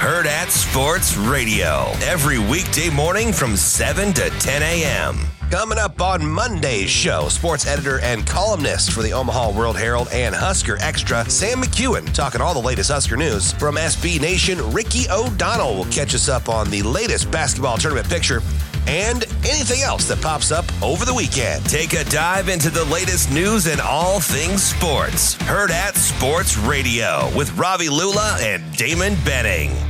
Hurrdat Sports Radio. Every weekday morning from 7 to 10 a.m. Coming up on Monday's show, sports editor and columnist for the Omaha World Herald and Husker Extra, Sam McKewon, talking all the latest Husker news. From SB Nation, Ricky O'Donnell will catch us up on the latest basketball tournament picture and anything else that pops up over the weekend. Take a dive into the latest news and all things sports. Hurrdat Sports Radio with Ravi Lulla and Damon Benning.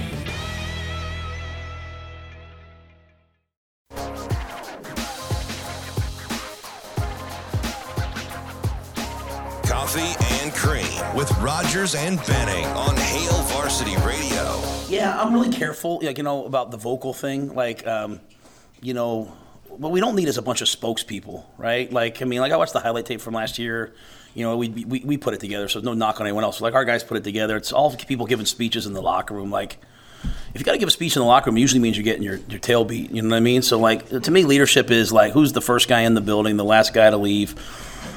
Rogers and Benning on Hail Varsity Radio. Yeah, I'm really careful, like you know, about the vocal thing. Like, um, you know, what we don't need is a bunch of spokespeople, right? Like, I mean, like I watched the highlight tape from last year. You know, we we, we put it together, so no knock on anyone else. Like our guys put it together. It's all people giving speeches in the locker room. Like, if you got to give a speech in the locker room, it usually means you're getting your, your tail beat. You know what I mean? So, like, to me, leadership is like who's the first guy in the building, the last guy to leave,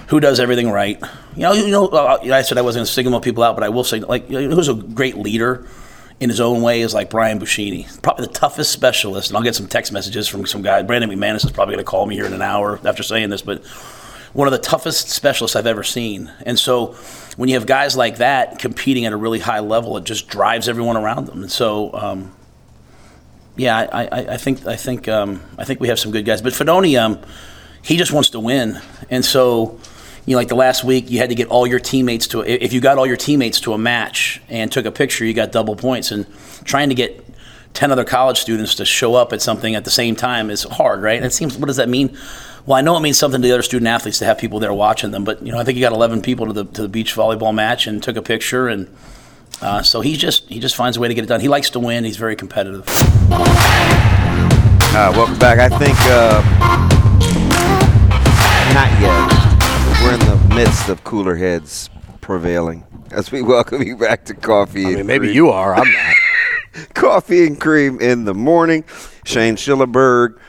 who does everything right. You know, you know. uh, I said I wasn't going to signal people out, but I will say, like, who's a great leader in his own way is like Brian Buschini, probably the toughest specialist. And I'll get some text messages from some guy. Brandon McManus is probably going to call me here in an hour after saying this, but one of the toughest specialists I've ever seen. And so when you have guys like that competing at a really high level, it just drives everyone around them. And so, um, yeah, I, I, I think I think um, I think we have some good guys. But Fidone, um, he just wants to win, and so you know, like the last week, you had to get all your teammates to. If you got all your teammates to a match and took a picture, you got double points. And trying to get ten other college students to show up at something at the same time is hard, right? And it seems, what does that mean? Well, I know it means something to the other student athletes to have people there watching them, but you know, I think you got 11 people to the to the beach volleyball match and took a picture, and uh, so he just he just finds a way to get it done. He likes to win. He's very competitive. Uh, welcome back. I think uh, not yet. We're in the midst of cooler heads prevailing as we welcome you back to coffee. I and mean, maybe Cream. you are. I'm not. coffee and cream in the morning. Shane Schillerberg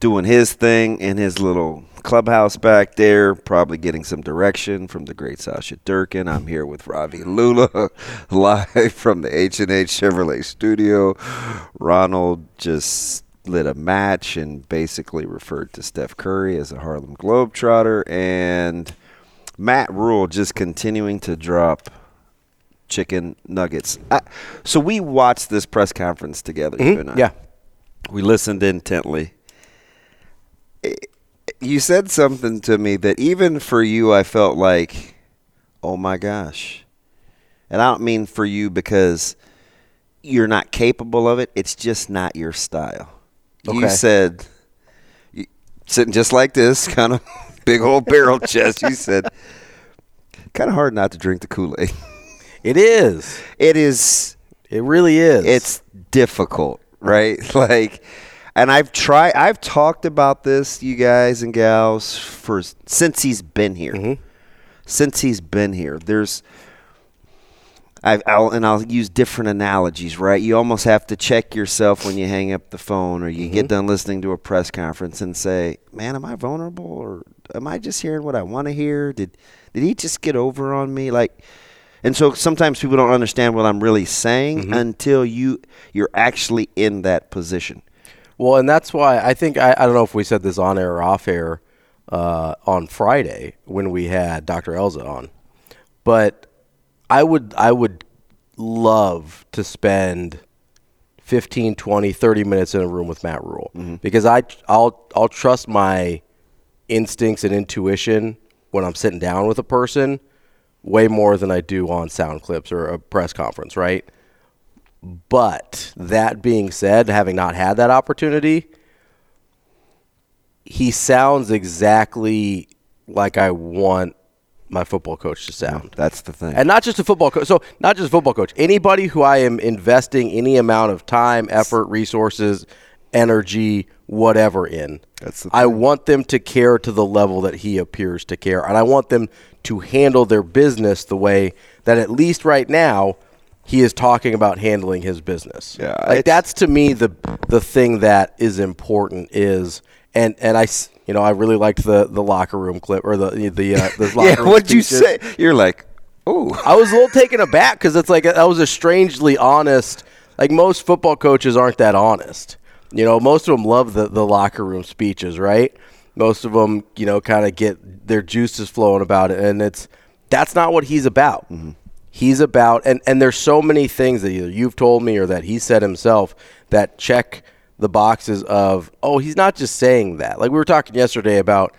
doing his thing in his little clubhouse back there, probably getting some direction from the great Sasha Durkin. I'm here with Ravi Lulla, live from the H&H Chevrolet studio. Ronald just lit a match and basically referred to Steph Curry as a Harlem Globetrotter. And Matt Rhule just continuing to drop chicken nuggets. I, so we watched this press conference together. Mm-hmm. you and I. Yeah. We listened intently. You said something to me that even for you, I felt like, oh my gosh. And I don't mean for you because you're not capable of it. It's just not your style. You said, you- sitting just like this, kind of big old barrel chest, you said, kind of hard not to drink the Kool Aid. It is. It is It really is. it's difficult, right? Like, and I've tried. I've talked about this, you guys and gals, for since he's been here. Mm-hmm. Since he's been here, there's. I, I'll and I'll use different analogies, right? You almost have to check yourself when you hang up the phone or you get done listening to a press conference and say, "Man, am I vulnerable or am I just hearing what I want to hear? Did did he just get over on me?" Like, and so sometimes people don't understand what I'm really saying until you you're actually in that position. Well, and that's why I think I, I don't know if we said this on air or off air uh, on Friday when we had Dr. Elza on, but I would I would love to spend 15, 20, 30 minutes in a room with Matt Rhule mm-hmm. because I I'll I'll trust my instincts and intuition when I'm sitting down with a person way more than I do on sound clips or a press conference, right? But that being said, having not had that opportunity, he sounds exactly like I want my football coach to sound. That's the thing. And not just a football coach. So not just a football coach. Anybody who I am investing any amount of time, effort, resources, energy, whatever in. That's I want them to care to the level that he appears to care, and I want them to handle their business the way that at least right now he is talking about handling his business. Yeah, like that's to me the the thing that is important is and and I you know I really liked the the locker room clip or the the uh, the locker yeah, room what'd you say? You're like, oh, I was a little taken aback because it's like that was a strangely honest. Like most football coaches aren't that honest. You know, most of them love the the locker room speeches, right? Most of them, you know, kind of get their juices flowing about it, and it's that's not what he's about. He's about, and and there's so many things that either you've told me or that he said himself that check the boxes of oh he's not just saying that. Like we were talking yesterday about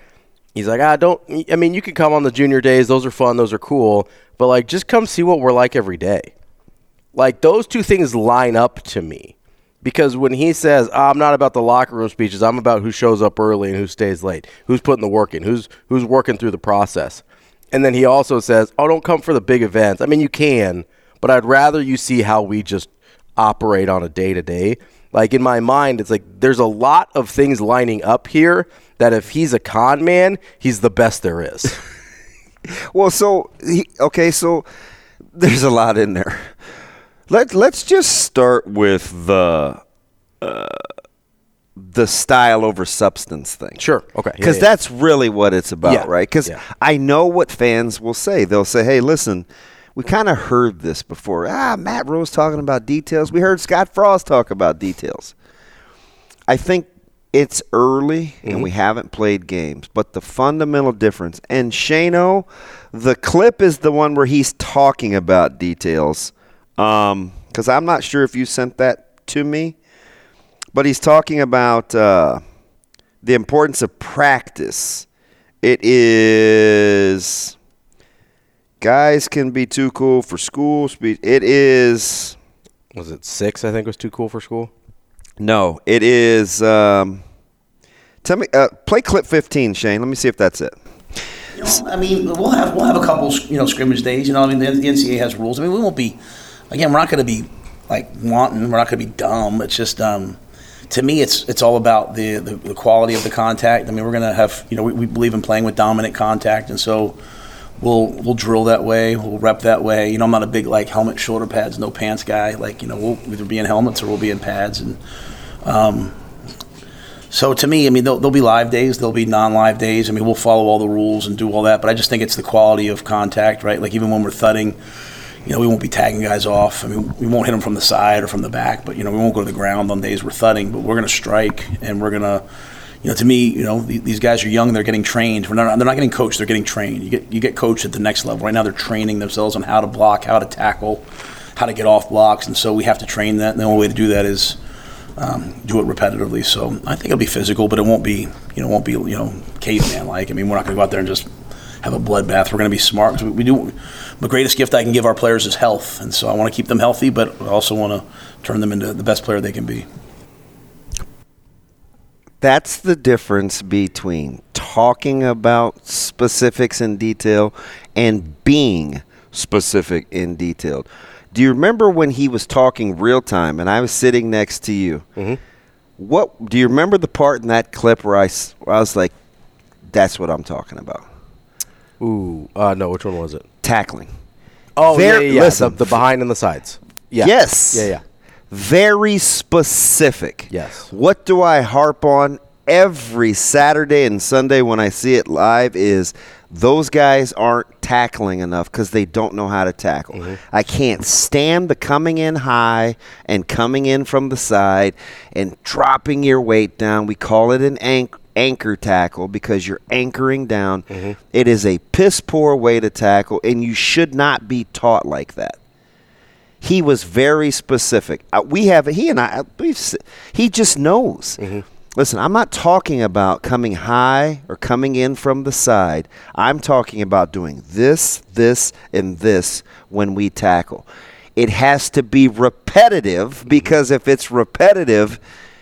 He's like, ah, don't. I mean, you can come on the junior days; those are fun, those are cool. But like, just come see what we're like every day. Like those two things line up to me, because when he says, "Ah, "I'm not about the locker room speeches. I'm about who shows up early and who stays late, who's putting the work in, who's who's working through the process," and then he also says, "Oh, don't come for the big events. I mean, you can, but I'd rather you see how we just operate on a day to day." Like in my mind, it's like there's a lot of things lining up here that if he's a con man, he's the best there is. Well, so he, okay, so there's a lot in there. Let Let's just start with the uh, the style over substance thing. Sure. Okay. Because yeah. that's really what it's about, Yeah. right? Because Yeah. I know what fans will say. They'll say, "Hey, listen, we kind of heard this before. Ah, Matt Rose talking about details. We heard Scott Frost talk about details." I think it's early Mm-hmm. and we haven't played games, but the fundamental difference and Shano, the clip is the one where he's talking about details. Um, because I'm not sure if you sent that to me, but he's talking about uh, the importance of practice. It is guys can be too cool for school speech. It is was it six? I think was too cool for school. no, it is. Um, tell me, uh, play clip 15, Shane. Let me see if that's it. You know, I mean, we'll have we'll have a couple, you know, scrimmage days. You know, I mean, the, the NCAA has rules. I mean, we won't be. Again, we're not going to be like wanting. We're not going to be dumb. It's just, um, to me, it's it's all about the, the, the quality of the contact. I mean, we're going to have, you know, we, we believe in playing with dominant contact, and so we'll we'll drill that way. We'll rep that way. You know, I'm not a big like helmet, shoulder pads, no pants guy. Like, you know, we'll either be in helmets or we'll be in pads, and um, so to me, I mean, there'll, there'll be live days, there'll be non-live days. I mean, we'll follow all the rules and do all that, but I just think it's the quality of contact, right? Like even when we're thudding, you know, we won't be tagging guys off. I mean, we won't hit them from the side or from the back, but you know, we won't go to the ground on days we're thudding. But we're going to strike, and we're going to, you know, to me, you know, these guys are young; they're getting trained. We're not, they're not getting coached; they're getting trained. You get you get coached at the next level. Right now, they're training themselves on how to block, how to tackle, how to get off blocks, and so we have to train that. And the only way to do that is um, do it repetitively. So I think it'll be physical, but it won't be, you know, won't be, you know, caveman like. I mean, we're not going to go out there and just have a bloodbath. We're going to be smart. We, we do. The greatest gift I can give our players is health, and so I want to keep them healthy, but I also want to turn them into the best player they can be. That's the difference between talking about specifics in detail and being specific in detail. Do you remember when he was talking real time and I was sitting next to you? Mm-hmm. What do you remember the part in that clip where I, where I was like, "That's what I'm talking about." Ooh, uh, no, which one was it? Tackling. Oh, There- yeah, yeah, yeah. listen. the, the behind and the sides. Yeah. Yes. Yeah, yeah. Very specific. Yes. What do I harp on every Saturday and Sunday when I see it live is those guys aren't tackling enough because they don't know how to tackle. Mm-hmm. I can't stand the coming in high and coming in from the side and dropping your weight down. We call it an anch- anchor tackle because you're anchoring down. Mm-hmm. It is a piss poor way to tackle, and you should not be taught like that he was very specific. Uh, we have he and I. We've he just knows. Listen, I'm not talking about coming high or coming in from the side. I'm talking about doing this, this, and this when we tackle. It has to be repetitive because if it's repetitive,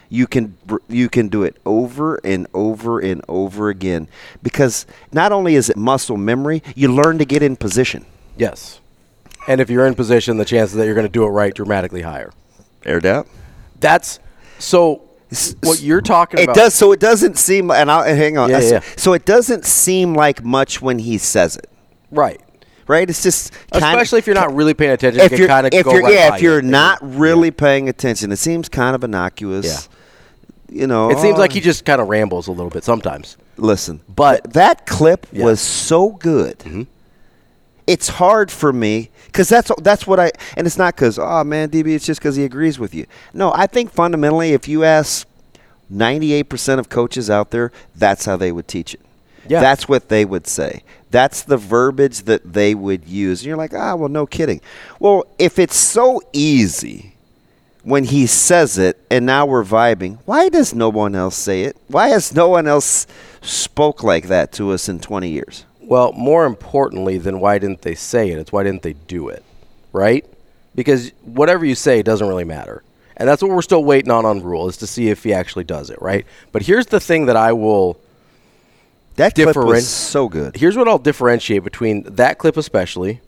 you can you can do it over and over and over again because not only is it muscle memory, you learn to get in position. Yes. And if you're in position, the chances that you're going to do it right dramatically higher. Air doubt. That's so. What you're talking it about? It does. So it doesn't seem. And I'll hang on. Yeah, yeah. So it doesn't seem like much when he says it. Right. Right. It's just especially if you're not really paying attention. If you're kind of if you're right yeah if you're it. not really yeah. paying attention, it seems kind of innocuous. Yeah. You know, it seems like he just kind of rambles a little bit sometimes. Listen, but that clip yeah. was so good. Mm-hmm. It's hard for me because that's that's what I and it's not because oh man DB it's just because he agrees with you. No, I think fundamentally if you ask 98% of coaches out there, that's how they would teach it. Yeah. That's what they would say. That's the verbiage that they would use. And you're like, ah, well, no kidding. Well, if it's so easy when he says it and now we're vibing, why does no one else say it? Why has no one else spoke like that to us in 20 years? Well, more importantly than why didn't they say it, it's why didn't they do it, right? Because whatever you say doesn't really matter. And that's what we're still waiting on on Rhule is to see if he actually does it, right? But here's the thing that I will that clip was so good. Here's what I'll differentiate between that clip especially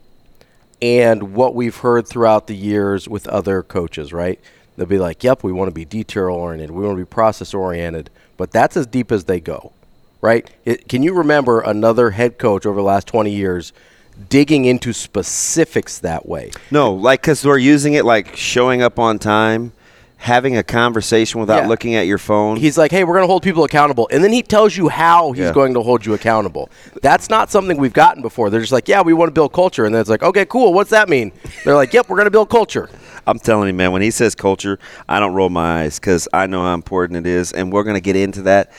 and what we've heard throughout the years with other coaches, right? They'll be like, "Yep, we want to be detail oriented, we want to be process oriented," but that's as deep as they go, right? It, can you remember another head coach over the last 20 years digging into specifics that way? No, like because we're using it like showing up on time having a conversation without Yeah. looking at your phone. He's like, "Hey, we're going to hold people accountable," and then he tells you how he's Yeah. going to hold you accountable. That's not something we've gotten before. They're just like, "Yeah, we want to build culture," and then it's like, "Okay, cool. What's that mean?" They're like, "Yep, we're going to build culture." I'm telling you, man, when he says culture, I don't roll my eyes because I know how important it is, and we're going to get into that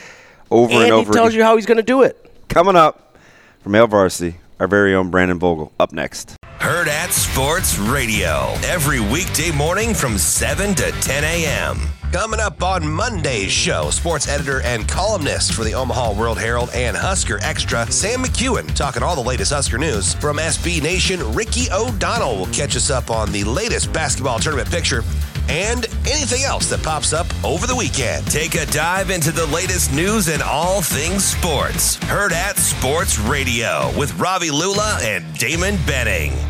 over and, And, over. he tells again. you how he's going to do it. Coming up from Hail Varsity, our very own Brandon Vogel. Up next. Hurrdat Sports Radio every weekday morning from 7 to 10 a.m. Coming up on Monday's show, sports editor and columnist for the Omaha World Herald and Husker Extra, Sam McKewon, talking all the latest Husker news. From SB Nation, Ricky O'Donnell will catch us up on the latest basketball tournament picture and anything else that pops up over the weekend. Take a dive into the latest news and all things sports. Hurrdat Sports Radio with Ravi Lulla and Damon Benning.